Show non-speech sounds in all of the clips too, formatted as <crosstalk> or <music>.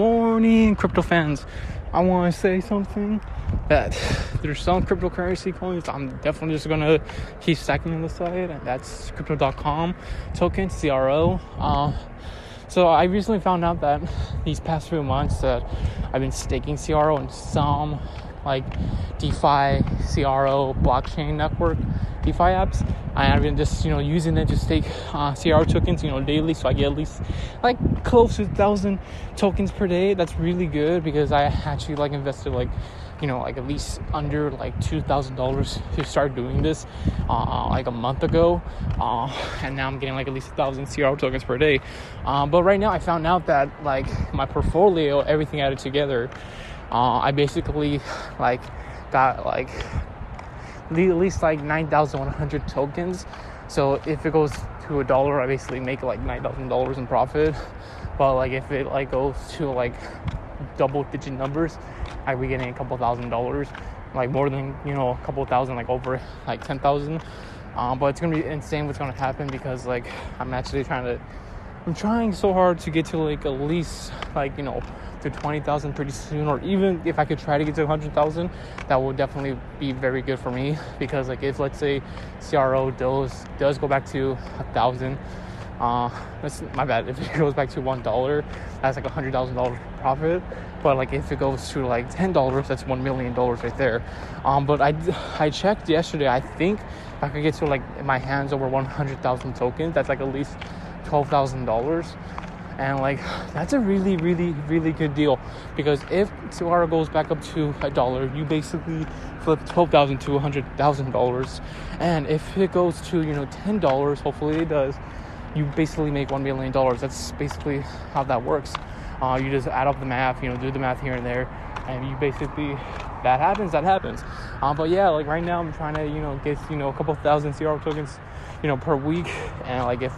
morning, crypto fans. I want to say something that there's some cryptocurrency coins I'm definitely just gonna keep stacking on the side, and that's crypto.com token, CRO. Uh, so I recently found out that these past few months that I've been staking CRO in some like DeFi, CRO, blockchain network, DeFi apps. I've been just you know using it to stake uh, CRO tokens you know daily, so I get at least like close to thousand tokens per day. That's really good because I actually like invested like you know like at least under like two thousand dollars to start doing this uh, like a month ago, uh, and now I'm getting like at least a thousand CRO tokens per day. Um, but right now I found out that like my portfolio, everything added together, uh, I basically like got like at least like 9,100 tokens. So if it goes to a dollar, I basically make like $9,000 in profit. But like if it like goes to like double digit numbers, I'd be getting a couple thousand dollars, like more than you know a couple thousand, like over like ten thousand. Um, but it's gonna be insane what's gonna happen because like I'm actually trying to, I'm trying so hard to get to like at least like you know to 20,000 pretty soon, or even if I could try to get to 100,000, that would definitely be very good for me <laughs> because like if let's say CRO does does go back to a thousand, uh, that's my bad. If it <laughs> goes back to one dollar, that's like a hundred thousand dollars profit. But like if it goes to like ten dollars, that's one million dollars right there. Um, but I I checked yesterday. I think if I could get to like my hands over one hundred thousand tokens. That's like at least twelve thousand dollars and like that's a really really really good deal. Because if Suara goes back up to a dollar you basically flip 12000 to $100000 and if it goes to you know $10 hopefully it does you basically make $1 million that's basically how that works. Uh, you just add up the math you know do the math here and there and you basically that happens that happens. Um, but yeah like right now i'm trying to you know get you know a couple thousand CRO tokens you know per week. And like if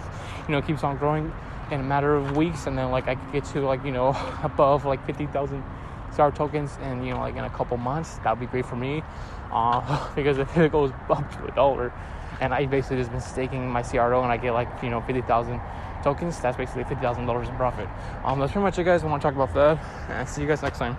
you know keeps on growing in a matter of weeks, and then like I could get to like you know <laughs> above like fifty thousand star tokens, and you know like in a couple months, that would be great for me, <laughs> uh, <laughs> because if it goes up to a dollar, and I basically just been staking my CRO, and I get like you know fifty thousand tokens, that's basically fifty thousand dollars in profit. Um, that's pretty much it, guys. I want to talk about that, and see you guys next time.